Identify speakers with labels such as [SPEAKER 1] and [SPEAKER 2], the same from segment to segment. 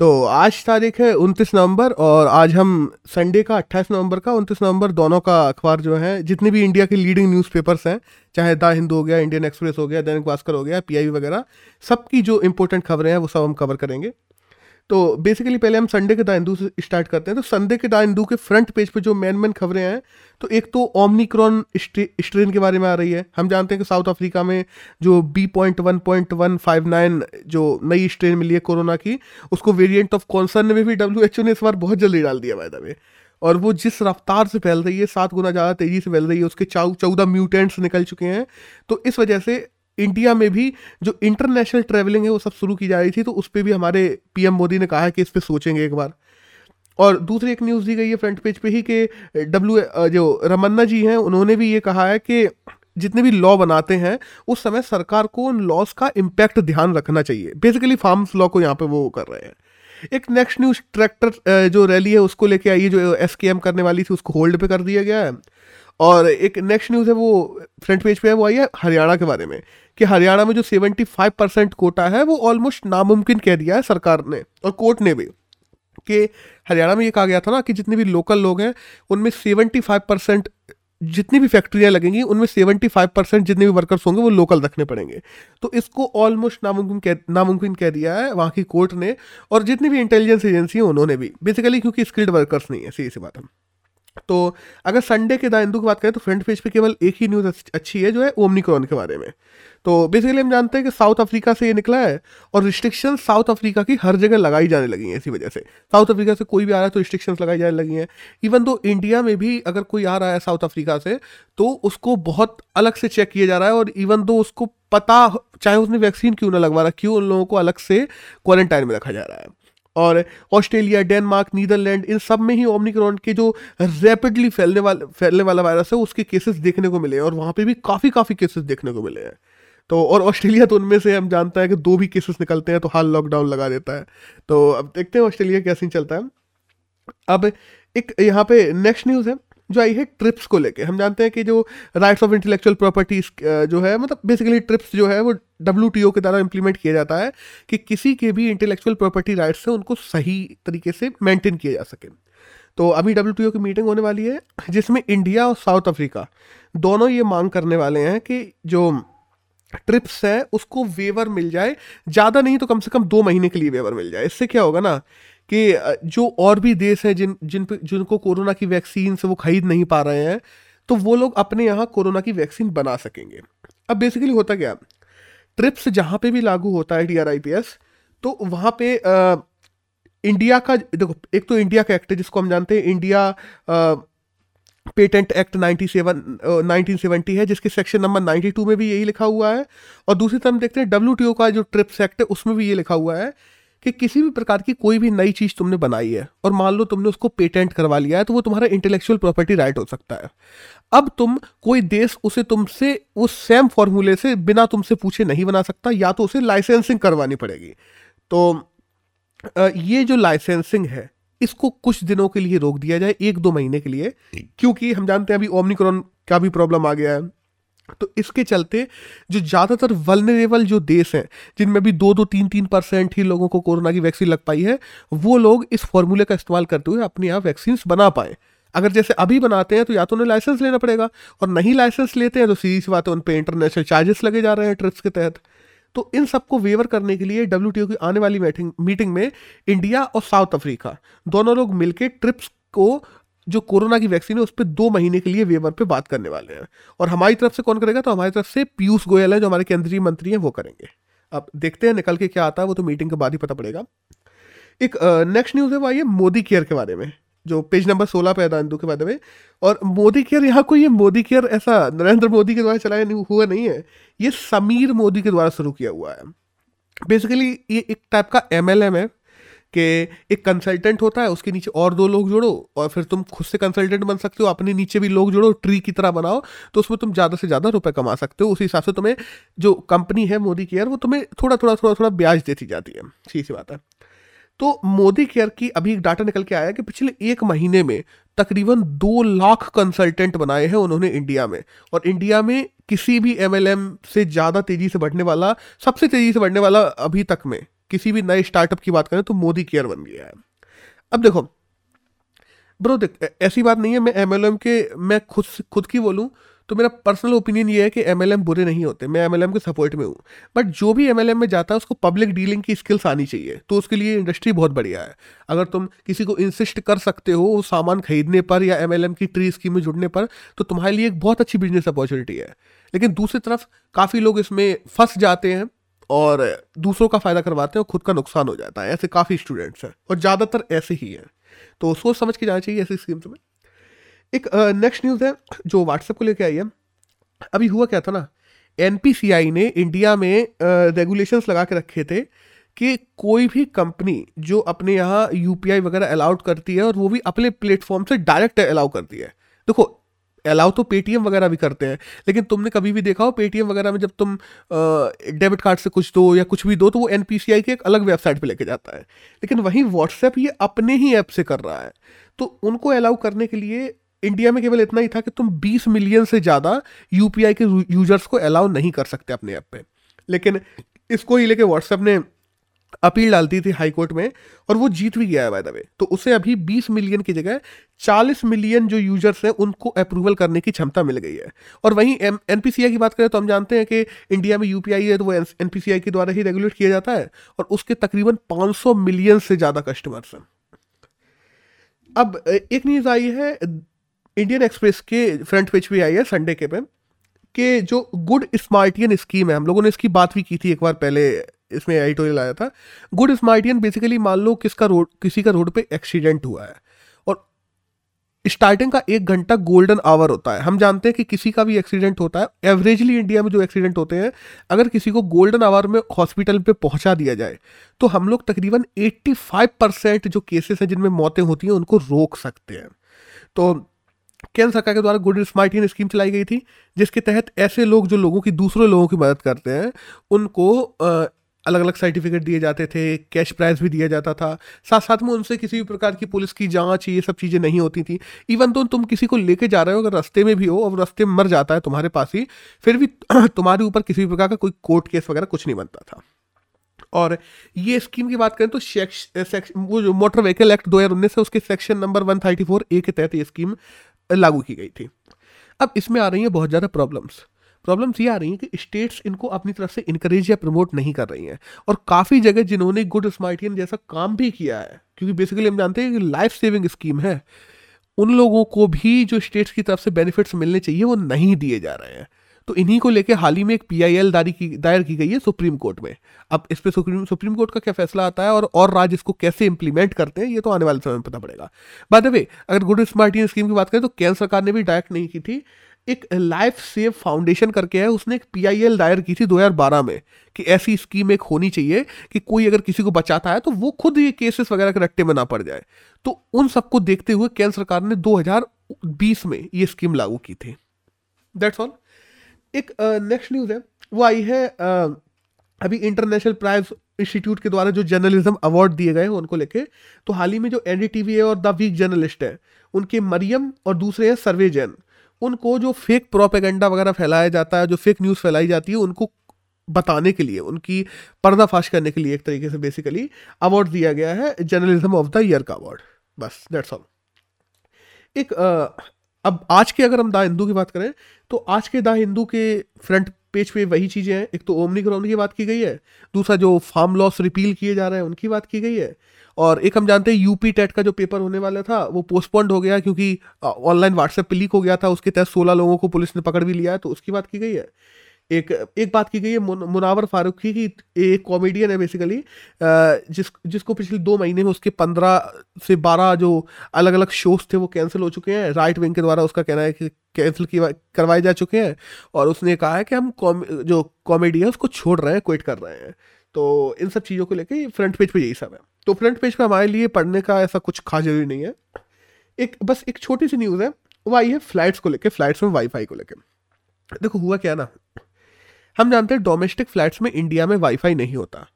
[SPEAKER 1] तो आज तारीख है उनतीस नवंबर और आज हम संडे का अट्ठाईस नवंबर का, उनतीस नवंबर दोनों का अखबार जो है, जितने भी इंडिया के लीडिंग न्यूज़पेपर्स हैं, चाहे द हिंदू हो गया, इंडियन एक्सप्रेस हो गया, दैनिक भास्कर हो गया पीआईबी वगैरह, सबकी जो इंपॉर्टेंट खबरें हैं, वो सब हम कवर करेंगे। तो बेसिकली पहले हम संडे के द हिंदू से स्टार्ट करते हैं। तो संडे के द हिंदू के फ्रंट पेज पे जो मेन मेन खबरें हैं तो एक तो ओमनिक्रॉन स्ट्रेन के बारे में आ रही है। हम जानते हैं कि साउथ अफ्रीका में जो B point one point one five nine जो नई स्ट्रेन मिली है कोरोना की, उसको वेरिएंट ऑफ़ कॉन्सर्न में भी डब्ल्यू एच ओ ने इस बार बहुत जल्दी डाल दिया वायदा में और वो जिस रफ्तार से फैल रही है, सात गुना ज़्यादा तेज़ी से फैल रही है, उसके चौदह म्यूटेंट्स निकल चुके हैं। तो इस वजह से इंडिया में भी जो इंटरनेशनल ट्रैवलिंग है, वो सब शुरू की जा रही थी तो उस पर भी हमारे पीएम मोदी ने कहा है कि इस पर सोचेंगे एक बार। और दूसरी एक न्यूज़ दी गई है फ्रंट पेज पे ही कि डब्ल्यू जो रमन्ना जी हैं, उन्होंने भी ये कहा है कि जितने भी लॉ बनाते हैं, उस समय सरकार को उन लॉस का इम्पैक्ट ध्यान रखना चाहिए। बेसिकली फार्म्स लॉ को यहाँ पे वो कर रहे हैं। एक नेक्स्ट न्यूज़ ट्रैक्टर जो रैली है, उसको लेके आई है जो एस करने वाली थी, उसको होल्ड पे कर दिया गया है। और एक नेक्स्ट न्यूज़ है, वो फ्रंट पेज पे है, वो आई है हरियाणा के बारे में, कि हरियाणा में जो 75 परसेंट कोटा है, वो ऑलमोस्ट नामुमकिन कह दिया है सरकार ने और कोर्ट ने भी, कि हरियाणा में ये कहा गया था ना कि जितने भी लोकल लोग हैं, उनमें 75 परसेंट जितनी भी फैक्ट्रियाँ लगेंगी, उनमें 75 परसेंट जितने भी वर्कर्स होंगे, वो लोकल रखने पड़ेंगे। तो इसको ऑलमोस्ट नामुमकिन कह नामुमकिन कह दिया है वहाँ की कोर्ट ने और जितनी भी इंटेलिजेंस एजेंसी हैं, उन्होंने भी बेसिकली क्योंकि स्किल्ड वर्कर्स नहीं है, सीधी सी बात है। तो अगर संडे के द हिंदू की बात करें तो फ्रंट पेज पे केवल एक ही न्यूज़ अच्छी है, जो है ओमनिक्रॉन के बारे में। तो बेसिकली हम जानते हैं कि साउथ अफ्रीका से ये निकला है और रिस्ट्रिक्शन साउथ अफ्रीका की हर जगह लगाई जाने लगी हैं इसी वजह से। साउथ अफ्रीका से कोई भी आ रहा है तो रिस्ट्रिक्शन लगाई जाने लगी हैं। इवन दो इंडिया में भी अगर कोई आ रहा है साउथ अफ्रीका से तो उसको बहुत अलग से चेक किया जा रहा है और इवन दो उसको पता चाहे उसने वैक्सीन क्यों ना लगवा रहा क्यों उन लोगों को अलग से क्वारंटाइन में रखा जा रहा है। और ऑस्ट्रेलिया, डेनमार्क, नीदरलैंड, इन सब में ही ओमनिक्रॉन के जो रैपिडली फैलने वाले, फैलने वाला वायरस है, उसके केसेस देखने को मिले हैं और वहाँ पर भी काफ़ी काफ़ी केसेस देखने को मिले हैं। तो और ऑस्ट्रेलिया तो उनमें से हम जानते हैं कि दो भी केसेस निकलते हैं तो हाल लॉकडाउन लगा देता है। तो अब देखते हैं ऑस्ट्रेलिया कैसे चलता है। अब एक यहाँ पे नेक्स्ट न्यूज़ है। जो आई है ट्रिप्स को लेके। हम जानते हैं कि जो राइट्स ऑफ़ इंटेलेक्चुअल प्रॉपर्टीज़ जो है मतलब बेसिकली ट्रिप्स जो है, वो डब्ल्यू के द्वारा इंप्लीमेंट किया जाता है कि किसी के भी इंटेलेक्चुअल प्रॉपर्टी राइट्स है उनको सही तरीके से मेंटेन किया जा सके। तो अभी डब्ल्यू की मीटिंग होने वाली है, जिसमें इंडिया और साउथ अफ्रीका दोनों ये मांग करने वाले हैं कि जो ट्रिप्स है, उसको वेवर मिल जाए। ज़्यादा नहीं तो कम से कम दो महीने के लिए वेवर मिल जाए। इससे क्या होगा ना कि जो और भी देश हैं जिन जिन जिनको कोरोना की वैक्सीन से वो खरीद नहीं पा रहे हैं तो वो लोग अपने यहाँ कोरोना की वैक्सीन बना सकेंगे। अब बेसिकली होता क्या? ट्रिप्स जहाँ पे भी लागू होता है D R I P S तो वहाँ पे आ, इंडिया का देखो एक तो इंडिया का एक्ट है जिसको हम जानते हैं। इंडिया आ, पेटेंट एक्ट 97 1970 है जिसके सेक्शन नंबर 92 में भी यही लिखा हुआ है। और दूसरी तरफ़ देखते हैं डब्ल्यूटीओ का जो ट्रिप्स एक्ट है उसमें भी ये लिखा हुआ है कि किसी भी प्रकार की कोई भी नई चीज़ तुमने बनाई है और मान लो तुमने उसको पेटेंट करवा लिया है तो वो तुम्हारा इंटेलेक्चुअल प्रॉपर्टी राइट हो सकता है। अब तुम कोई देश उसे तुमसे उस सेम फॉर्मूले से बिना तुमसे पूछे नहीं बना सकता या तो उसे लाइसेंसिंग करवानी पड़ेगी। तो ये जो लाइसेंसिंग है इसको कुछ दिनों के लिए रोक दिया जाए एक दो महीने के लिए क्योंकि हम जानते हैं अभी ओमनिक्रॉन का भी प्रॉब्लम आ गया है। तो इसके चलते जो ज़्यादातर वलनरेबल जो देश हैं, जिनमें भी दो दो तीन तीन परसेंट ही लोगों को कोरोना की वैक्सीन लग पाई है, वो लोग इस फॉर्मूले का इस्तेमाल करते हुए अपने यहाँ वैक्सीन बना पाए। अगर जैसे अभी बनाते हैं तो या तो उन्हें लाइसेंस लेना पड़ेगा, और नहीं लाइसेंस लेते हैं तो सीधी सी बात है, उन पर इंटरनेशनल चार्जेस लगे जा रहे हैं ट्रिप्स के तहत। तो इन सबको वेवर करने के लिए डब्ल्यूटीओ की आने वाली मीटिंग मीटिंग में इंडिया और साउथ अफ्रीका दोनों लोग मिलकर ट्रिप्स को जो कोरोना की वैक्सीन है, उस पर दो महीने के लिए वेवर पे बात करने वाले हैं। और हमारी तरफ़ से कौन करेगा? तो हमारी तरफ़ से पीयूष गोयल है, जो हमारे केंद्रीय मंत्री हैं, वो करेंगे। अब देखते हैं निकल के क्या आता है, वो तो मीटिंग के बाद ही पता पड़ेगा। एक नेक्स्ट न्यूज़ है, वो आई है मोदी केयर के बारे में, जो पेज नंबर सोलह पे है के बारे में। और मोदी केयर, यहाँ कोई ये मोदी केयर, ऐसा नरेंद्र मोदी के द्वारा चलाया नहीं, हुआ नहीं है। ये समीर मोदी के द्वारा शुरू किया हुआ है। बेसिकली ये एक टाइप का एमएलएम है कि एक कंसल्टेंट होता है, उसके नीचे और दो लोग जोड़ो और फिर तुम खुद से कंसल्टेंट बन सकते हो, अपने नीचे भी लोग जोड़ो ट्री की तरह बनाओ तो उसमें तुम ज़्यादा से ज़्यादा रुपए कमा सकते हो। उसी हिसाब से तुम्हें जो कंपनी है, मोदी केयर, वो तुम्हें थोड़ा थोड़ा थोड़ा थोड़ा ब्याज देती जाती है। सीधी सी बात है। तो मोदी केयर की अभी एक डाटा निकल के आया कि पिछले एक महीने में तकरीबन दो लाख कंसल्टेंट बनाए हैं उन्होंने इंडिया में और इंडिया में किसी भी एमएलएम से ज़्यादा तेज़ी से बढ़ने वाला, सबसे तेज़ी से बढ़ने वाला अभी तक में किसी भी नए स्टार्टअप की बात करें तो मोदी केयर बन गया है। अब देखो ब्रो देख ऐसी बात नहीं है, मैं एमएलएम के, मैं खुद खुद की बोलूँ तो मेरा पर्सनल ओपिनियन ये है कि एमएलएम बुरे नहीं होते, मैं एमएलएम के सपोर्ट में हूँ। बट जो भी एमएलएम में जाता है, उसको पब्लिक डीलिंग की स्किल्स आनी चाहिए तो उसके लिए इंडस्ट्री बहुत बढ़िया है। अगर तुम किसी को इंसिस्ट कर सकते हो सामान खरीदने पर या एमएलएम की ट्री स्कीम में जुड़ने पर तो तुम्हारे लिए एक बहुत अच्छी बिज़नेस अपॉर्चुनिटी है। लेकिन दूसरी तरफ़, काफ़ी लोग इसमें फंस जाते हैं और दूसरों का फ़ायदा करवाते हैं और खुद का नुकसान हो जाता है। ऐसे काफ़ी स्टूडेंट्स हैं और ज़्यादातर ऐसे ही हैं। तो सोच समझ के जाना चाहिए ऐसी स्कीम्स में। एक नेक्स्ट न्यूज़ है जो व्हाट्सएप को लेकर आई है। अभी हुआ क्या था ना? एनपीसीआई ने इंडिया में रेगुलेशंस लगा के रखे थे कि कोई भी कंपनी जो अपने यहाँ यू वगैरह अलाउड करती है और वो भी अपने प्लेटफॉर्म से डायरेक्ट अलाउ करती है। देखो अलाउ तो पेटीएम वगैरह भी करते हैं। लेकिन तुमने कभी भी देखा हो पेटीएम वगैरह में जब तुम डेबिट कार्ड से कुछ दो या कुछ भी दो तो वो एनपीसीआई के एक अलग वेबसाइट पर लेके जाता है। लेकिन वहीं व्हाट्सएप ये अपने ही ऐप से कर रहा है। तो उनको अलाउ करने के लिए इंडिया में केवल इतना ही था कि तुम 20 मिलियन से ज़्यादा यूपीआई के यूज़र्स को अलाउ नहीं कर सकते अपने ऐप पे। लेकिन इसको ही लेके व्हाट्सएप ने अपील डालती थी हाई कोर्ट में और वो जीत भी गया है बाय द वे तो उसे अभी 20 मिलियन की जगह 40 मिलियन जो यूज़र्स हैं, उनको अप्रूवल करने की क्षमता मिल गई है. और वहीं एम एन की बात करें तो हम जानते हैं कि इंडिया में यूपीआई है तो वो एन के द्वारा ही रेगुलेट किया जाता है और उसके तकरीबन 500 मिलियन से ज़्यादा कस्टमर्स हैं. अब एक न्यूज़ आई है इंडियन एक्सप्रेस के फ्रंट पेज पे आई है संडे के पे, कि जो गुड स्मार्टियन स्कीम है, हम लोगों ने इसकी बात भी की थी एक बार पहले इसमें एडिटोरियल आया था। गुड स्मार्टियन बेसिकली मान लो किसका रोड किसी का रोड पे एक्सीडेंट हुआ है। और स्टार्टिंग का एक घंटा गोल्डन आवर होता है। हम जानते हैं कि किसी का भी एक्सीडेंट होता है। एवरेजली इंडिया में जो एक्सीडेंट होते हैं, अगर किसी को गोल्डन आवर में हॉस्पिटल पे पहुँचा दिया जाए तो हम लोग तकरीबन 85 परसेंट जो केसेस हैं, जिनमें मौतें होती हैं, उनको रोक सकते हैं। तो केंद्र सरकार के द्वारा गुड स्मार्ट स्कीम चलाई गई थी, जिसके तहत ऐसे लोग जो लोगों की, दूसरे लोगों की मदद करते हैं, उनको अलग अलग सर्टिफिकेट दिए जाते थे कैश प्राइज भी दिया जाता था। साथ साथ में उनसे किसी भी प्रकार की पुलिस की जाँच, ये सब चीज़ें नहीं होती थी। इवन तो तुम किसी को लेके जा रहे हो, अगर रास्ते में भी हो और रास्ते में मर जाता है तुम्हारे पास ही, फिर भी तुम्हारे ऊपर किसी भी प्रकार का कोई कोर्ट केस वगैरह कुछ नहीं बनता था। और ये स्कीम की बात करें तो वो जो मोटर व्हीकल एक्ट दो है उसके सेक्शन नंबर 134 ए के तहत ये स्कीम लागू की गई थी। अब इसमें आ रही है बहुत ज़्यादा प्रॉब्लम्स प्रॉब्लम्स ये आ रही हैं कि स्टेट्स इनको अपनी तरफ़ से इनक्रेज या प्रमोट नहीं कर रही हैं। और काफ़ी जगह जिन्होंने गुड स्मार्टियन जैसा काम भी किया है, क्योंकि बेसिकली हम जानते हैं कि लाइफ सेविंग स्कीम है, उन लोगों को भी जो स्टेट्स की तरफ़ से बेनिफिट्स मिलने चाहिए, वो नहीं दिए जा रहे हैं। तो इन्हीं को लेकर हाल ही में एक पीआईएल दारी की, दायर की गई है सुप्रीम कोर्ट में। अब इस पर सुप्रीम सुप्रीम कोर्ट का क्या फैसला आता है और और राज्य इसको कैसे इंप्लीमेंट करते हैं, ये तो आने वाले समय में पता पड़ेगा। बाय द वे अगर गुड स्मार्टियन स्कीम की बात करें तो केंद्र सरकार ने भी डायरेक्ट नहीं की थी। एक लाइफ सेव फाउंडेशन करके है उसने एक पीआईएल दायर की थी 2012 में कि ऐसी स्कीम एक होनी चाहिए कि कोई अगर किसी को बचाता है तो वो खुद ये केसेस वगैरह के रट्टे में ना पड़ जाए। तो उन सबको देखते हुए केंद्र सरकार ने 2020 में ये स्कीम लागू की थी। दैट्स ऑल एक नेक्स्ट uh, न्यूज़ है। वो आई है uh, अभी इंटरनेशनल प्राइज इंस्टीट्यूट के द्वारा जो जर्नलिज्म अवार्ड दिए गए हैं उनको लेके। तो हाल ही में जो है और द वीक जर्नलिस्ट है उनके मरियम और दूसरे हैं सर्वे जैन। उनको जो फेक प्रोपेगेंडा वगैरह फैलाया जाता है जो फेक न्यूज़ फैलाई जाती है उनको बताने के लिए उनकी पर्दाफाश करने के लिए एक तरीके से बेसिकली अवार्ड दिया गया है जर्नलिज्म ऑफ़ द ईयर का अवार्ड बस डेट्स ऑल एक आ, अब आज के अगर हम द हिंदू की बात करें तो आज के द हिंदू के फ्रंट पेज पे वही चीज़ें हैं। एक तो ओमनिक्रॉन की बात की गई है, दूसरा जो फार्म लॉस रिपील किए जा रहे हैं, उनकी बात की गई है। और एक हम जानते हैं यूपी टेट का जो पेपर होने वाला था, वो पोस्टपोन्ड हो गया क्योंकि ऑनलाइन व्हाट्सएप पे लीक हो गया था, उसके तहत सोलह लोगों को पुलिस ने पकड़ भी लिया है तो उसकी बात की गई है। एक एक बात की गई है मुन, मुनावर फारूकी की एक कॉमेडियन है बेसिकली जिस जिसको पिछले दो महीने में उसके पंद्रह से बारह जो अलग अलग शोज़ थे वो कैंसिल हो चुके हैं। राइट विंग के द्वारा उसका कहना है कि कैंसिल करवाए जा चुके हैं और उसने कहा है कि हम जो कॉमेडी है उसको छोड़ रहे हैं क्विट कर रहे हैं। तो इन सब चीज़ों को लेकर फ्रंट पेज पे यही सब है। तो फ्रंट पेज पे हमारे लिए पढ़ने का ऐसा कुछ खास ज़रूरी नहीं है। एक बस एक छोटी सी न्यूज़ है वो आई है फ्लाइट्स को लेकर फ्लाइट्स में वाईफाई को लेकर देखो हुआ क्या ना? हम जानते हैं डोमेस्टिक फ्लाइट्स में इंडिया में वाईफाई नहीं होता।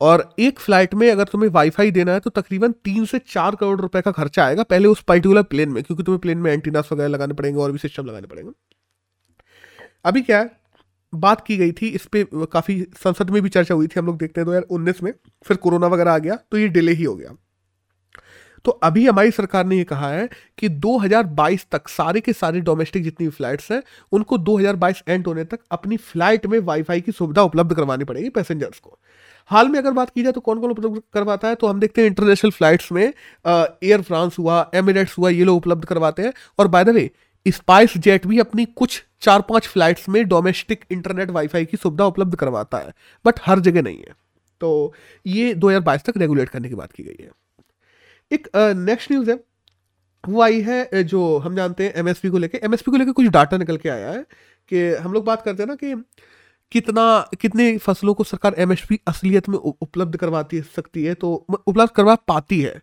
[SPEAKER 1] और एक फ़्लाइट में अगर तुम्हें वाईफाई देना है तो तकरीबन तीन से चार करोड़ रुपए का खर्चा आएगा पहले उस पर्टिकुलर प्लेन में, क्योंकि तुम्हें प्लेन में एंटीनास वगैरह लगाने पड़ेंगे और भी सिस्टम लगाने पड़ेंगे। अभी क्या है? बात की गई थी, इस पर काफ़ी संसद में भी चर्चा हुई थी, हम लोग देखते हैं दो हज़ार उन्नीस में, फिर कोरोना वगैरह आ गया तो ये डिले ही हो गया। तो अभी हमारी सरकार ने ये कहा है कि 2022 तक सारे के सारे डोमेस्टिक जितनी फ्लाइट्स हैं, उनको 2022 एंड होने तक अपनी फ़्लाइट में वाईफाई की सुविधा उपलब्ध करवानी पड़ेगी पैसेंजर्स को। हाल में अगर बात की जाए तो कौन कौन उपलब्ध करवाता है तो हम देखते हैं इंटरनेशनल फ्लाइट्स में एयर फ्रांस हुआ एमिरेट्स हुआ, ये लोग उपलब्ध करवाते हैं। और by the way spice jet भी अपनी कुछ चार पाँच फ्लाइट्स में डोमेस्टिक इंटरनेट वाईफाई की सुविधा उपलब्ध करवाता है बट हर जगह नहीं है। तो ये 2022 तक रेगुलेट करने की बात की गई है। एक नेक्स्ट न्यूज़ है। वो आई है जो हम जानते हैं एमएसपी को लेके। एमएसपी को लेके कुछ डाटा निकल के आया है कि हम लोग बात करते हैं ना कि कितना, कितने फ़सलों को सरकार एमएसपी असलियत में उपलब्ध करवाती सकती है तो उपलब्ध करवा पाती है।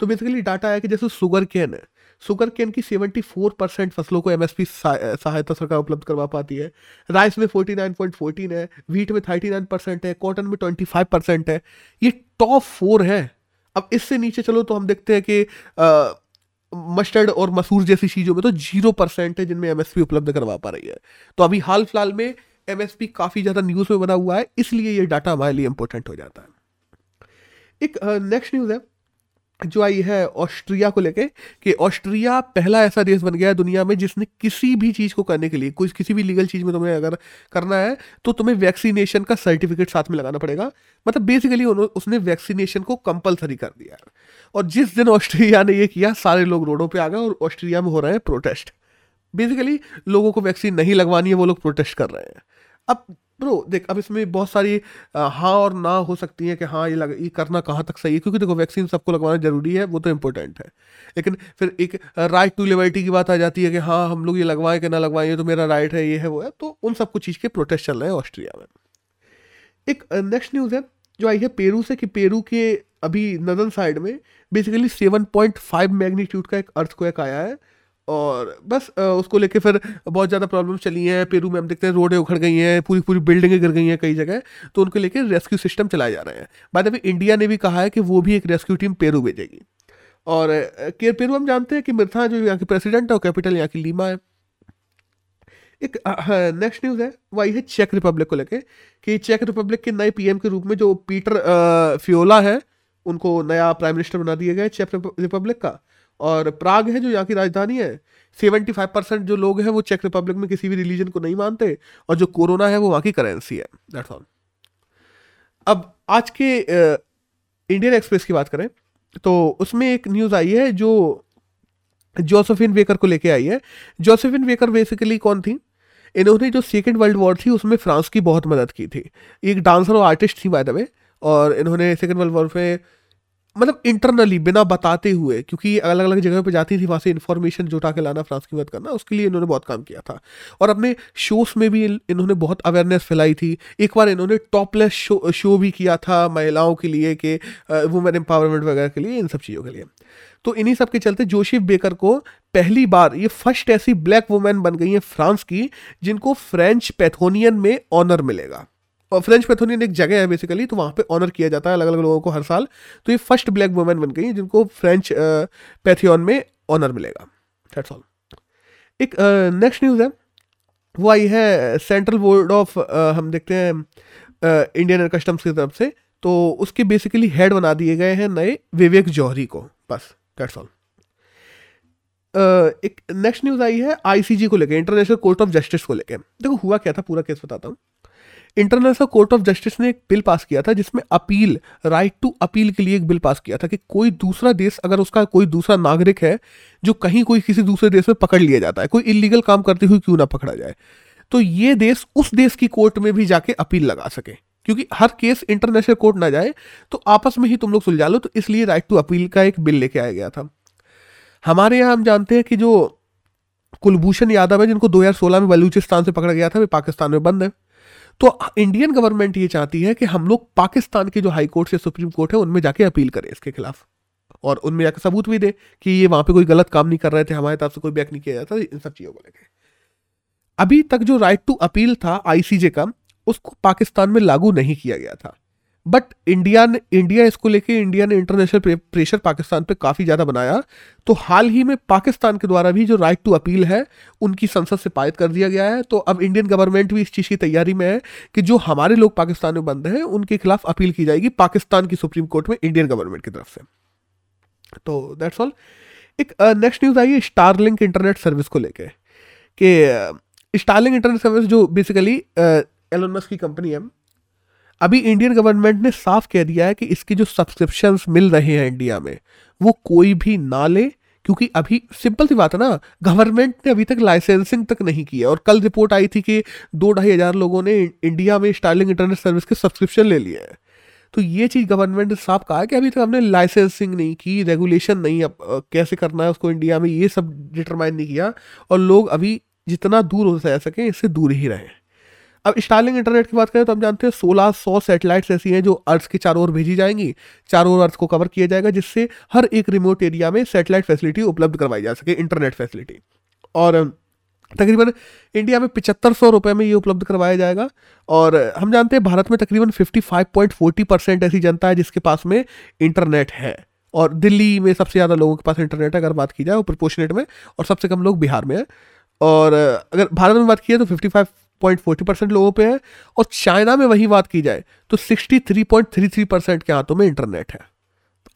[SPEAKER 1] तो बेसिकली डाटा आया कि जैसे शुगर कैन है। शुगर कैन की 74 परसेंट फ़सलों को एमएसपी सहायता सरकार उपलब्ध करवा पाती है। राइस में 49.14 है वीट में 39 परसेंट है कॉटन में 25 परसेंट है। ये टॉप फोर है। अब इससे नीचे चलो तो हम देखते हैं कि मस्टर्ड और मसूर जैसी चीज़ों में तो ज़ीरो परसेंट है जिनमें एमएसपी उपलब्ध करवा पा रही है। तो अभी हाल फ़िलहाल में एमएसपी काफ़ी ज़्यादा न्यूज़ में बना हुआ है, इसलिए ये डाटा हमारे लिए इंपॉर्टेंट हो जाता है। एक नेक्स्ट न्यूज़ है। जो आई है ऑस्ट्रिया को लेके, कि ऑस्ट्रिया पहला ऐसा देश बन गया है दुनिया में जिसने किसी भी चीज़ को करने के लिए कुछ किसी भी लीगल चीज़ में तुम्हें अगर करना है तो तुम्हें वैक्सीनेशन का सर्टिफिकेट साथ में लगाना पड़ेगा। मतलब बेसिकली उसने वैक्सीनेशन को कंपलसरी कर दिया और जिस दिन ऑस्ट्रेलिया ने ये किया, सारे लोग रोडों पर आ गए और ऑस्ट्रेलिया में हो रहे हैं प्रोटेस्ट बेसिकली लोगों को वैक्सीन नहीं लगवानी है, वो लोग प्रोटेस्ट कर रहे हैं। अब ब्रो देख, अब इसमें बहुत सारी हाँ और ना हो सकती है कि हाँ ये लग, ये करना कहाँ तक सही है? क्योंकि देखो वैक्सीन सबको लगवाना ज़रूरी है, वो तो इम्पोर्टेंट है। लेकिन फिर एक राइट टू लिबर्टी की बात आ जाती है कि हाँ हम लोग ये लगवाएँ कि ना लगवाएँ, ये तो मेरा राइट है, ये है, वो है तो उन सबको चीज़ के प्रोटेस्ट चल रहे हैं ऑस्ट्रिया में। एक नेक्स्ट न्यूज़ है, जो आई है पेरू से कि पेरू के अभी नदन साइड में basically seven point five magnitude का एक अर्थ आया है। और बस उसको लेके फिर बहुत ज़्यादा प्रॉब्लम चली हैं। पेरू में हम देखते हैं रोडें उखड़ गई हैं, पूरी पूरी बिल्डिंगें गिर गई हैं कई जगह। तो उनको लेके रेस्क्यू सिस्टम चलाए जा रहे हैं। बाद अभी इंडिया ने भी कहा है कि वो भी एक रेस्क्यू टीम पेरू भेजेगी। और केयर पेरू हम जानते हैं कि मिर्था जो यहाँ की प्रेसिडेंट है और कैपिटल यहाँ की लीमा है। एक नेक्स्ट न्यूज़ है। वही है चेक रिपब्लिक को लेके कि चेक रिपब्लिक के नए पीएम के रूप में जो पीटर फ्योला है, उनको नया प्राइम मिनिस्टर बना दिया गया चेक रिपब्लिक का। और प्राग है जो यहाँ की राजधानी है सेवेंटी फाइव परसेंट जो लोग हैं वो चेक रिपब्लिक में किसी भी रिलीजन को नहीं मानते और जो कोरोना है वो वहाँ की करेंसी है। दैट्स ऑल अब आज के इंडियन एक्सप्रेस की बात करें तो उसमें एक न्यूज़ आई है जो जोसेफिन वेकर को लेके आई है। जोसेफिन वेकर बेसिकली कौन थी? इन्होंने जो सेकेंड वर्ल्ड वॉर थी उसमें फ्रांस की बहुत मदद की थी। एक डांसर और आर्टिस्ट थी बाय द वे और इन्होंने सेकेंड वर्ल्ड वॉर में मतलब इंटरनली बिना बताते हुए, क्योंकि अलग अलग जगह पे जाती थी, वहाँ से इन्फॉर्मेशन जुटा के लाना फ्रांस की मदद करना, उसके लिए इन्होंने बहुत काम किया था। और अपने शोज़ में भी इन्होंने बहुत अवेयरनेस फैलाई थी। एक बार इन्होंने टॉपलेस शो शो भी किया था महिलाओं के लिए कि वुमेन एम्पावरमेंट वगैरह के लिए, इन सब चीज़ों के लिए। तो इन्हीं सब के चलते जोशिफ बेकर को पहली बार, ये फ़र्स्ट ऐसी ब्लैक वुमेन बन गई है फ्रांस की, जिनको फ्रेंच पैथोनियन में ऑनर मिलेगा। फ्रेंच पैथोनियन एक जगह है बेसिकली तो वहाँ पे ऑनर किया जाता है अलग अलग लोगों को हर साल। तो ये फ़र्स्ट ब्लैक वुमेन बन गई, जिनको फ्रेंच पैथियन में ऑनर मिलेगा। दैट्स ऑल एक नेक्स्ट न्यूज़ है। वो आई है सेंट्रल बोर्ड ऑफ़ हम देखते हैं इंडियन कस्टम्स की तरफ़ से। तो उसके बेसिकली हेड बना दिए गए हैं नए विवेक जौहरी को। बस दैट्स ऑल एक नेक्स्ट न्यूज़ आई है आईसीजी को लेके इंटरनेशनल कोर्ट ऑफ़ जस्टिस को लेके। देखो, हुआ क्या था? पूरा केस बताता हूँ। इंटरनेशनल कोर्ट ऑफ़ जस्टिस ने एक बिल पास किया था, जिसमें अपील राइट टू अपील के लिए एक बिल पास किया था कि कोई दूसरा देश, अगर उसका कोई दूसरा नागरिक है, जो कहीं कोई किसी दूसरे देश में पकड़ लिया जाता है, कोई इलीगल काम करते हुए क्यों ना पकड़ा जाए तो ये देश उस देश की कोर्ट में भी जाके अपील लगा सके। क्योंकि हर केस इंटरनेशनल कोर्ट ना जाए तो आपस में ही तुम लोग सुलझा लो तो इसलिए राइट टू अपील का एक बिल लेके आया गया था। हमारे यहाँ हम जानते हैं कि जो कुलभूषण यादव है, जिनको 2016 में बलूचिस्तान से पकड़ा गया था, वे पाकिस्तान में बंद है। तो इंडियन गवर्नमेंट ये चाहती है कि हम लोग पाकिस्तान के जो हाई कोर्ट या सुप्रीम कोर्ट है, उनमें जाके अपील करें इसके खिलाफ। और उनमें जाकर सबूत भी दे कि ये वहाँ पे कोई गलत काम नहीं कर रहे थे, हमारे तरफ़ से कोई बैक नहीं किया जाता, इन सब चीज़ों को लेकर अभी तक जो राइट टू अपील था आईसीजे का, उसको पाकिस्तान में लागू नहीं किया गया था। बट इंडिया ने इंडिया इसको लेके इंडिया ने इंटरनेशनल प्रेशर पाकिस्तान पे काफ़ी ज़्यादा बनाया। तो हाल ही में पाकिस्तान के द्वारा भी जो राइट टू अपील है, उनकी संसद से पारित कर दिया गया है। तो अब इंडियन गवर्नमेंट भी इस चीज़ की तैयारी में है कि जो हमारे लोग पाकिस्तान में बंद हैं, उनके खिलाफ अपील की जाएगी पाकिस्तान की सुप्रीम कोर्ट में इंडियन गवर्नमेंट की तरफ़ से। तो दैट्स ऑल एक नेक्स्ट न्यूज़ आई है स्टारलिंक इंटरनेट सर्विस को लेके कि स्टारलिंक इंटरनेट सर्विस जो बेसिकली एलोन मस्क की कंपनी है अभी इंडियन गवर्नमेंट ने साफ़ कह दिया है कि इसके जो सब्सक्रिप्शन मिल रहे हैं इंडिया में, वो कोई भी ना ले, क्योंकि अभी सिंपल सी बात है ना गवर्नमेंट ने अभी तक लाइसेंसिंग तक नहीं की है। और कल रिपोर्ट आई थी कि दो ढाई हज़ार लोगों ने इंडिया में स्टार्लिंग इंटरनेट सर्विस के सब्सक्रिप्शन ले लिए हैं। तो ये चीज़ गवर्नमेंट ने साफ़ कहा कि अभी तक हमने लाइसेंसिंग नहीं की रेगुलेशन नहीं अब कैसे करना है उसको इंडिया में, ये सब डिटरमाइन नहीं किया। और लोग अभी जितना दूर हो सकें, इससे दूर ही रहें। अब स्टार्लिंग इंटरनेट की बात करें तो हम जानते हैं सोलह सौ सेटेलाइट्स ऐसी हैं जो अर्थ के चारों ओर भेजी जाएँगी। चारों ओर अर्थ को कवर किया जाएगा, जिससे हर एक रिमोट एरिया में सेटेलाइट फैसिलिटी उपलब्ध करवाई जा सके इंटरनेट फैसिलिटी और तकरीबन इंडिया में पिचहत्तर सौ रुपये में ये उपलब्ध करवाया जाएगा। और, हम जानते हैं भारत में तकरीबन fifty five point forty percent ऐसी जनता है जिसके पास में इंटरनेट है। और दिल्ली में सबसे ज़्यादा लोगों के पास इंटरनेट अगर बात की जाए वो प्रपोर्शनेट में, और सबसे कम लोग बिहार में है। और, अगर भारत में बात की जाए तो fifty five point forty percent लोगों पे है और चाइना में वही बात की जाए तो sixty three point three three percent के हाथों में इंटरनेट है।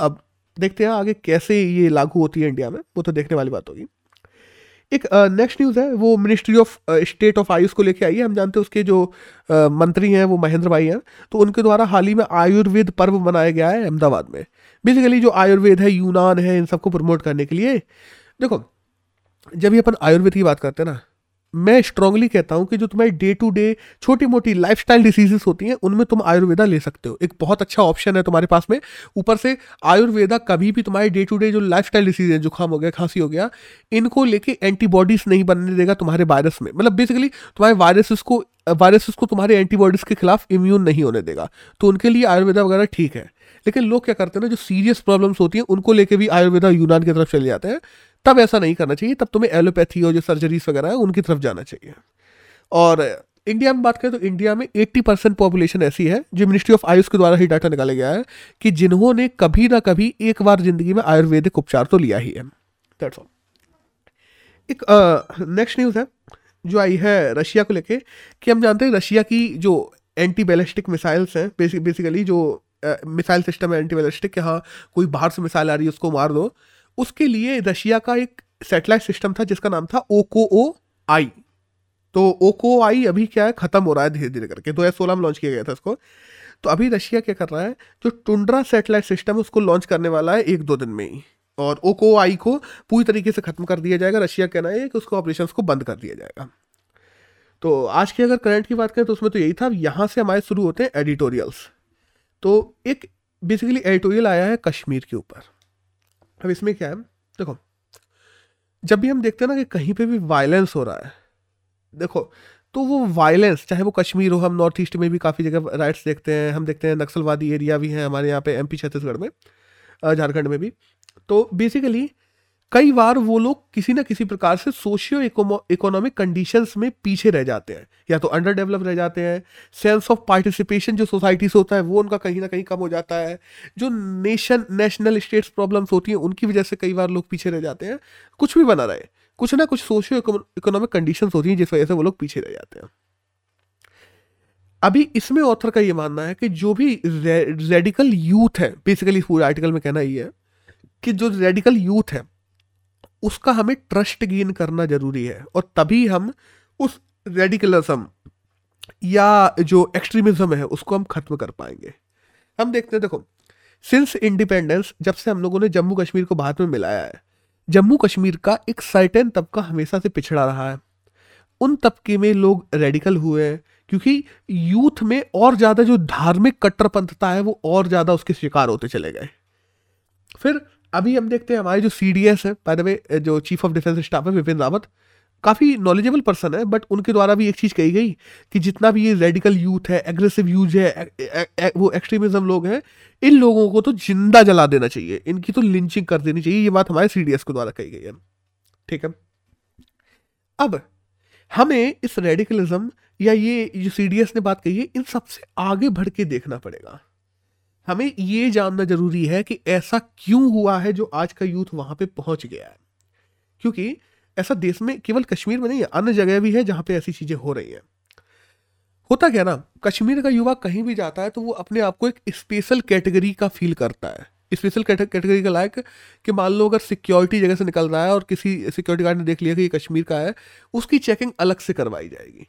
[SPEAKER 1] अब देखते हैं आगे कैसे ये लागू होती है इंडिया में वो तो देखने वाली बात होगी। एक नेक्स्ट न्यूज़ है वो ministry of state of AYUSH को लेके आई है। हम जानते हैं उसके जो uh, मंत्री हैं वो महेंद्र भाई हैं। तो उनके द्वारा हाल ही में आयुर्वेद पर्व मनाया गया है अहमदाबाद में। बेसिकली जो आयुर्वेद है यूनान है इन सबको प्रमोट करने के लिए देखो जब ये अपन आयुर्वेद की बात करते हैं ना मैं स्ट्रांगली कहता हूँ कि जो तुम्हारी डे टू डे छोटी मोटी लाइफ स्टाइल डिसीजेस होती हैं, उनमें तुम आयुर्वेदा ले सकते हो। एक बहुत अच्छा ऑप्शन है तुम्हारे पास में। ऊपर से आयुर्वेदा कभी भी तुम्हारी डे टू डे जो लाइफ स्टाइल डिसीज है, जुकाम हो गया, खांसी हो गया, इनको लेके एंटीबॉडीज नहीं बनने देगा तुम्हारे वायरस में। मतलब बेसिकली तुम्हारे वायरसेस को वायरसेस को तुम्हारे एंटीबॉडीज के खिलाफ इम्यून नहीं होने देगा। तो उनके लिए आयुर्वेदा वगैरह ठीक है। लेकिन लोग क्या करते हैं ना, जो सीरियस प्रॉब्लम्स होती हैं, उनको लेके भी आयुर्वेदा यूनान की तरफ़ चले जाते हैं। तब ऐसा नहीं करना चाहिए तब तुम्हें एलोपैथी और जो सर्जरीज वगैरह है उनकी तरफ़ जाना चाहिए। और इंडिया में बात करें तो इंडिया में 80 परसेंट पॉपुलेशन ऐसी है जो मिनिस्ट्री ऑफ़ आयुष के द्वारा ही डाटा निकाला गया है कि जिन्होंने कभी ना कभी एक बार ज़िंदगी में आयुर्वेदिक उपचार तो लिया ही है। दैट्स ऑल एक नेक्स्ट uh, न्यूज़ है जो आई है रशिया को लेके कि हम जानते हैं रशिया की जो एंटी बैलिस्टिक मिसाइल्स हैं बेसिकली जो मिसाइल सिस्टम है एंटी बैलिस्टिक कि हाँ कोई बाहर से मिसाइल आ रही है उसको मार दो। उसके लिए रशिया का एक सेटेलाइट सिस्टम था, जिसका नाम था ओको ओ आई तो ओको आई अभी क्या है, खत्म हो रहा है धीरे धीरे करके। दो हज़ार सोलह में लॉन्च किया गया था उसको तो अभी रशिया क्या कर रहा है, जो टुंड्रा सेटेलाइट सिस्टम उसको लॉन्च करने वाला है एक दो दिन में ही। और ओको आई को पूरी तरीके से खत्म कर दिया जाएगा। रशिया कहना है कि उसको ऑपरेशन को बंद कर दिया जाएगा। तो आज की अगर करंट की बात करें तो उसमें तो यही था, यहाँ से हमारे शुरू होते हैं एडिटोरियल्स तो एक बेसिकली एडिटोरियल आया है कश्मीर के ऊपर। अब इसमें क्या है? देखो, जब भी हम देखते हैं ना कि कहीं पे भी वायलेंस हो रहा है, देखो तो वो वायलेंस चाहे वो कश्मीर हो, हम नॉर्थ ईस्ट में भी काफ़ी जगह राइट्स देखते हैं, हम देखते हैं नक्सलवादी एरिया भी हैं हमारे यहाँ पे एमपी छत्तीसगढ़ में झारखंड में भी। तो बेसिकली कई बार वो लोग किसी ना किसी प्रकार से सोशियो इकोनॉमिक कंडीशंस में पीछे रह जाते हैं, या तो अंडर डेवलप रह जाते हैं। सेंस ऑफ़ पार्टिसिपेशन जो सोसाइटी से होता है, वो उनका कहीं ना कहीं कम हो जाता है। जो नेशन नेशनल स्टेट्स प्रॉब्लम्स होती हैं, उनकी वजह से कई बार लोग पीछे रह जाते हैं। कुछ भी बना रहे, कुछ ना कुछ सोशियो इकोनॉमिक कंडीशन होती हैं, जिस वजह से वो लोग पीछे रह जाते हैं। अभी इसमें ऑथर का ये मानना है कि जो भी रेडिकल यूथ है बेसिकली पूरे आर्टिकल में कहना ये है कि जो रेडिकल यूथ है उसका हमें ट्रस्ट गेन करना ज़रूरी है और तभी हम उस रेडिकलिज्म या जो एक्सट्रीमिज्म है उसको हम खत्म कर पाएँगे। हम देखते हैं, देखो सिंस इंडिपेंडेंस जब से हम लोगों ने जम्मू कश्मीर को बाद में मिलाया है, जम्मू कश्मीर का एक सर्टेन तबका हमेशा से पिछड़ा रहा है। उन तबके में लोग रेडिकल हुए हैं क्योंकि यूथ में और ज़्यादा जो धार्मिक कट्टरपंथता है वो और ज़्यादा उसके शिकार होते चले गए। फिर अभी हम देखते हैं हमारे जो सी डी एस है द वे जो चीफ ऑफ़ डिफेंस स्टाफ है विपिन रावत काफ़ी नॉलेजेबल पर्सन है बट उनके द्वारा भी एक चीज़ कही गई कि जितना भी ये रेडिकल यूथ है एग्रेसिव यूज़ है ए, ए, ए, वो एक्सट्रीमिज्म लोग हैं इन लोगों को तो ज़िंदा जला देना चाहिए इनकी तो लिंचिंग कर देनी चाहिए ये बात हमारे सीडीएस के द्वारा कही गई है। ठीक है? अब हमें इस रेडिकलिज्म या ये जो सीडीएस ने बात कही है इन सबसे आगे बढ़ के देखना पड़ेगा। हमें ये जानना ज़रूरी है कि ऐसा क्यों हुआ है जो आज का यूथ वहाँ पे पहुँच गया है? क्योंकि ऐसा देश में केवल कश्मीर में नहीं है अन्य जगह भी है जहाँ पे ऐसी चीज़ें हो रही हैं। होता क्या ना, कश्मीर का युवा कहीं भी जाता है तो वो अपने आप को एक स्पेशल कैटेगरी का फील करता है। स्पेशल कैटेगरी का लायक कि मान लो अगर सिक्योरिटी जगह से निकल रहा है और किसी सिक्योरिटी गार्ड ने देख लिया कि ये कश्मीर का है, उसकी चेकिंग अलग से करवाई जाएगी।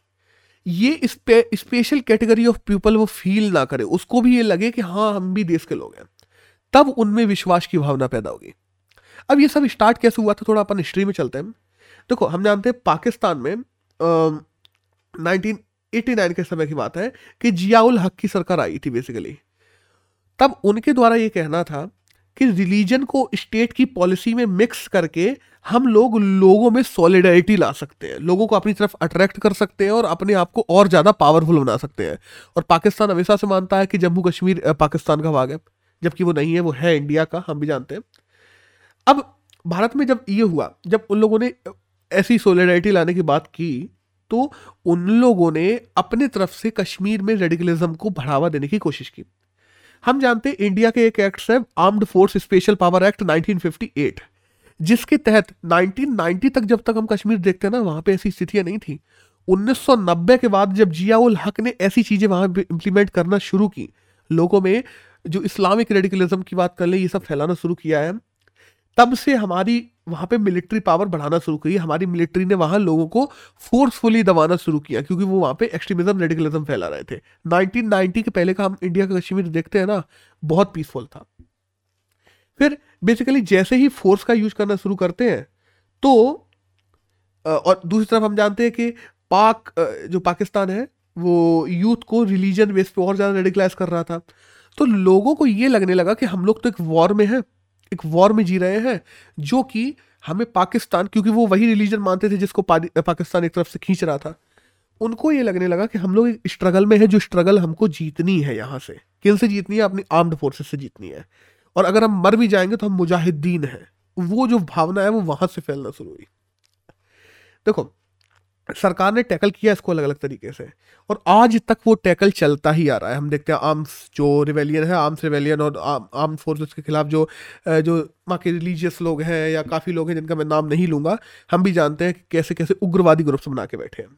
[SPEAKER 1] ये स्पेशल कैटेगरी ऑफ़ पीपल वो फील ना करे। उसको भी ये लगे कि हाँ हम भी देश के लोग हैं। तब उनमें विश्वास की भावना पैदा होगी। अब ये सब स्टार्ट कैसे हुआ था, थोड़ा अपन हिस्ट्री में चलते हैं। देखो, हम जानते हैं पाकिस्तान में नाइनटीन एटी नाइन के समय की बात है कि जियाउल हक की सरकार आई थी बेसिकली तब उनके द्वारा ये कहना था कि रिलीजन को स्टेट की पॉलिसी में मिक्स करके हम लोग लोगों में सॉलिडरिटी ला सकते हैं। लोगों को अपनी तरफ़ अट्रैक्ट कर सकते हैं और अपने आप को और ज़्यादा पावरफुल बना सकते हैं। और पाकिस्तान हमेशा से मानता है कि जम्मू कश्मीर पाकिस्तान का भाग है, जबकि वो नहीं है, वो है इंडिया का, हम भी जानते हैं। अब भारत में जब ये हुआ, जब उन लोगों ने ऐसी सोलिडरिटी लाने की बात की तो उन लोगों ने अपने तरफ़ से कश्मीर में रेडिकलिज्म को बढ़ावा देने की कोशिश की। हम जानते हैं इंडिया के एक एक्ट है armed force special power act 1958 जिसके तहत 1990 तक जब तक हम कश्मीर देखते हैं ना, वहाँ पे ऐसी स्थितियाँ नहीं थी। 1990 के बाद जब जिया उल हक ने ऐसी चीज़ें वहाँ पे इंप्लीमेंट करना शुरू की, लोगों में जो इस्लामिक रेडिकलिज्म की बात कर ले, ये सब फैलाना शुरू किया है तब से हमारी वहाँ पे मिलिट्री पावर बढ़ाना शुरू की हमारी मिलिट्री ने वहाँ लोगों को फोर्सफुली दबाना शुरू किया, क्योंकि वो वहाँ पे एक्सट्रीमिज्म रेडिकलिज्म फैला रहे थे। 1990 के पहले का हम इंडिया का कश्मीर देखते हैं ना, बहुत पीसफुल था। फिर बेसिकली जैसे ही फोर्स का यूज़ करना शुरू करते हैं तो और दूसरी तरफ़ हम जानते हैं कि पाक जो पाकिस्तान है, वो यूथ को रिलीजन बेस पे और ज़्यादा रेडिकलाइज कर रहा था। तो लोगों को ये लगने लगा कि हम लोग तो एक वॉर में हैं। एक वॉर में जी रहे हैं, जो कि हमें पाकिस्तान, क्योंकि वो वही रिलीजन मानते थे जिसको पाकिस्तान एक तरफ़ से खींच रहा था। उनको ये लगने लगा कि हम लोग एक स्ट्रगल में है, जो स्ट्रगल हमको जीतनी है यहाँ से। किन से जीतनी है? अपनी आर्म्ड फोर्सेस से जीतनी है। और अगर हम मर भी जाएँगे तो हम मुजाहिदीन हैं। वो जो भावना है, वो वहाँ से फैलना शुरू हुई। देखो सरकार ने टैकल किया इसको अलग अलग तरीके से। और आज तक वो टैकल चलता ही आ रहा है। हम देखते हैं आर्म्स जो रिवेलियन है, आर्म्स रिवेलियन और आर्म फोर्सेस के खिलाफ जो जो वहाँ के रिलीजियस लोग हैं या काफ़ी लोग हैं जिनका मैं नाम नहीं लूँगा, हम भी जानते हैं कि कैसे कैसे उग्रवादी ग्रुप्स बना के बैठे हैं।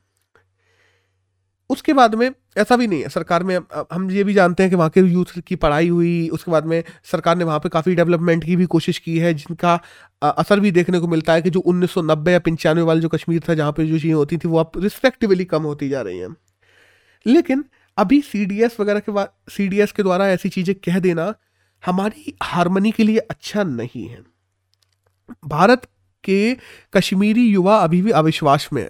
[SPEAKER 1] उसके बाद में ऐसा भी नहीं है, सरकार में हम ये भी जानते हैं कि वहाँ के यूथ की पढ़ाई हुई, उसके बाद में सरकार ने वहाँ पे काफ़ी डेवलपमेंट की भी कोशिश की है, जिनका असर भी देखने को मिलता है कि जो 1990 या पंचानवे वाले जो कश्मीर था, जहाँ पे जो चीज़ें होती थी, वो अब रिस्पेक्टिवली कम होती जा रही हैं। लेकिन अभी सीडीएस वगैरह के बाद सी के द्वारा ऐसी चीज़ें कह देना हमारी हारमनी के लिए अच्छा नहीं है। भारत के कश्मीरी युवा अभी भी अविश्वास में है।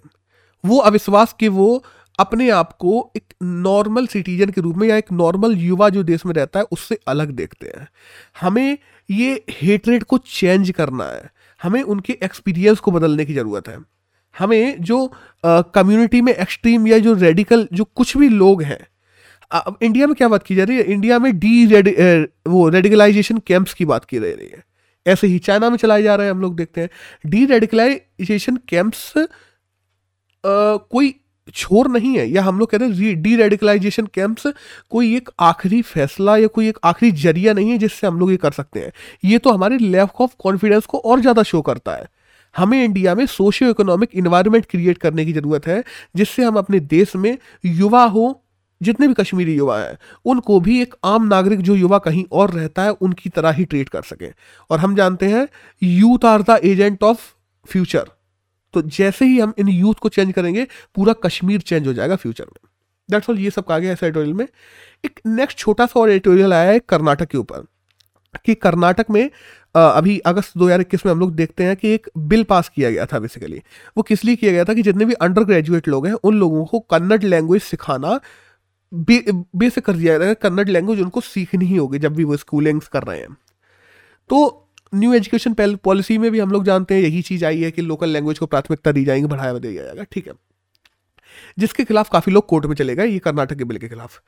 [SPEAKER 1] वो अविश्वास के वो अपने आप को एक नॉर्मल सिटीजन के रूप में या एक नॉर्मल युवा जो देश में रहता है, उससे अलग देखते हैं। हमें ये हेटरेट को चेंज करना है। हमें उनके एक्सपीरियंस को बदलने की ज़रूरत है। हमें जो कम्युनिटी में एक्सट्रीम या जो रेडिकल जो कुछ भी लोग हैं अब इंडिया में क्या बात की जा रही है? इंडिया में डी रेडि वो रेडिकलाइजेशन कैंप्स की बात की जा रही है। ऐसे ही चाइना में चलाए जा रहे हैं, हम लोग देखते हैं। डी रेडिकलाइजेशन कैंप्स कोई छोर नहीं है। या हम लोग कहते हैं डी रेडिकलाइजेशन कैंप्स कोई एक आखिरी फैसला या कोई एक आखिरी ज़रिया नहीं है जिससे हम लोग ये कर सकते हैं। ये तो हमारे लैक ऑफ़ कॉन्फिडेंस को और ज़्यादा शो करता है। हमें इंडिया में सोशियो इकोनॉमिक इन्वायरमेंट क्रिएट करने की ज़रूरत है, जिससे हम अपने देश में युवा हो, जितने भी कश्मीरी युवा हैं, उनको भी एक आम नागरिक जो युवा कहीं और रहता है, उनकी तरह ही ट्रीट कर सकें। और हम जानते हैं youth are the agent of future तो जैसे ही हम इन यूथ को चेंज करेंगे, पूरा कश्मीर चेंज हो जाएगा फ्यूचर में। दैट्स ऑल ये सब कहा गया इस एडिटोरियल में। एक नेक्स्ट छोटा सा और एडिटोरियल आया है कर्नाटक के ऊपर, कि कर्नाटक में अभी अगस्त 2021 में हम लोग देखते हैं कि एक बिल पास किया गया था बेसिकली वो किस लिए किया गया था कि जितने भी अंडर ग्रेजुएट लोग हैं, उन लोगों को कन्नड़ लैंग्वेज सिखाना बेसिक कर दिया गया कन्नड़ लैंग्वेज उनको सीखनी ही होगी जब भी वो स्कूलिंग्स कर रहे हैं। तो न्यू एजुकेशन पॉलिसी में भी हम लोग जानते हैं, यही चीज़ आई है कि लोकल लैंग्वेज को प्राथमिकता दी जाएगी बढ़ावा दिया जाएगा, ठीक है। जिसके खिलाफ काफ़ी लोग कोर्ट में चले गए, ये कर्नाटक के बिल के खिलाफ।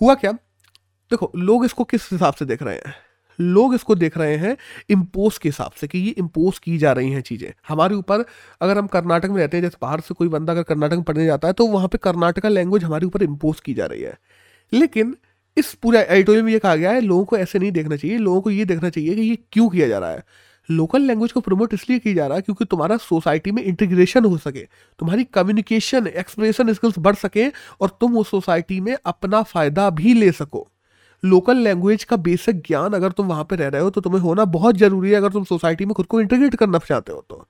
[SPEAKER 1] हुआ क्या? देखो, लोग इसको किस हिसाब से देख रहे हैं? लोग इसको देख रहे हैं इम्पोज के हिसाब से कि ये इम्पोज की जा रही हैं चीज़ें। हमारे ऊपर, अगर हम कर्नाटक में रहते हैं, जैसे बाहर से कोई बंदा अगर कर्नाटक में पढ़ने जाता है तो वहाँ पे कर्नाटका लैंग्वेज हमारे ऊपर इम्पोज की जा रही है। लेकिन इस पूरे एडिटोरियल में ये कहा गया है, लोगों को ऐसे नहीं देखना चाहिए, लोगों को ये देखना चाहिए कि ये क्यों किया जा रहा है। लोकल लैंग्वेज को प्रमोट इसलिए किया जा रहा है क्योंकि तुम्हारा सोसाइटी में इंटीग्रेशन हो सके, तुम्हारी कम्युनिकेशन एक्सप्रेशन स्किल्स बढ़ सके और तुम उस सोसाइटी में अपना फ़ायदा भी ले सको। लोकल लैंग्वेज का बेसिक ज्ञान अगर तुम वहाँ पर रह रहे हो तो तुम्हें होना बहुत ज़रूरी है अगर तुम सोसाइटी में खुद को इंटीग्रेट करना चाहते हो तो।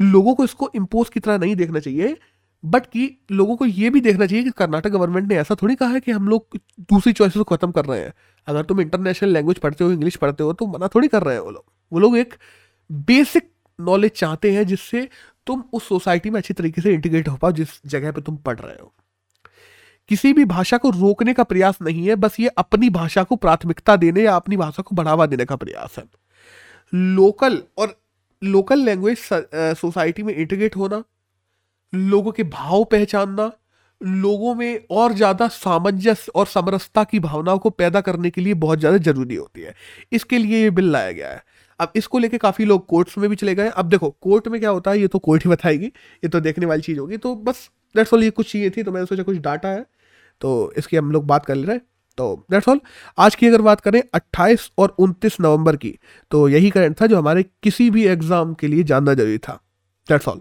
[SPEAKER 1] लोगों को इसको इम्पोज की तरह नहीं देखना चाहिए। बट कि लोगों को ये भी देखना चाहिए कि कर्नाटक गवर्नमेंट ने ऐसा थोड़ी कहा है कि हम लोग दूसरी चॉइसेस को खत्म कर रहे हैं। अगर तुम इंटरनेशनल लैंग्वेज पढ़ते हो इंग्लिश पढ़ते हो तो मना थोड़ी कर रहे हैं वो लोग। वो लोग एक बेसिक नॉलेज चाहते हैं जिससे तुम उस सोसाइटी में अच्छी तरीके से इंटीग्रेट हो पाओ जिस जगह पे तुम पढ़ रहे हो। किसी भी भाषा को रोकने का प्रयास नहीं है, बस ये अपनी भाषा को प्राथमिकता देने या अपनी भाषा को बढ़ावा देने का प्रयास है। लोकल और लोकल लैंग्वेज सोसाइटी में इंटीग्रेट होना लोगों के भाव पहचानना, लोगों में और ज़्यादा सामंजस्य और समरसता की भावनाओं को पैदा करने के लिए बहुत ज़्यादा ज़रूरी होती है। इसके लिए ये बिल लाया गया है। अब इसको लेके काफ़ी लोग कोर्ट्स में भी चले गए अब देखो, कोर्ट में क्या होता है, ये तो कोर्ट ही बताएगी, ये तो देखने वाली चीज़ होगी। तो बस दैट्स ऑल ये कुछ चीज़ें थी तो मैंने सोचा कुछ डाटा है तो इसकी हम लोग बात कर ले रहे हैं। तो दैट्स ऑल आज की अगर बात करें 28 और 29 नवंबर की तो यही करंट था जो हमारे किसी भी एग्ज़ाम के लिए जानना ज़रूरी था। That's all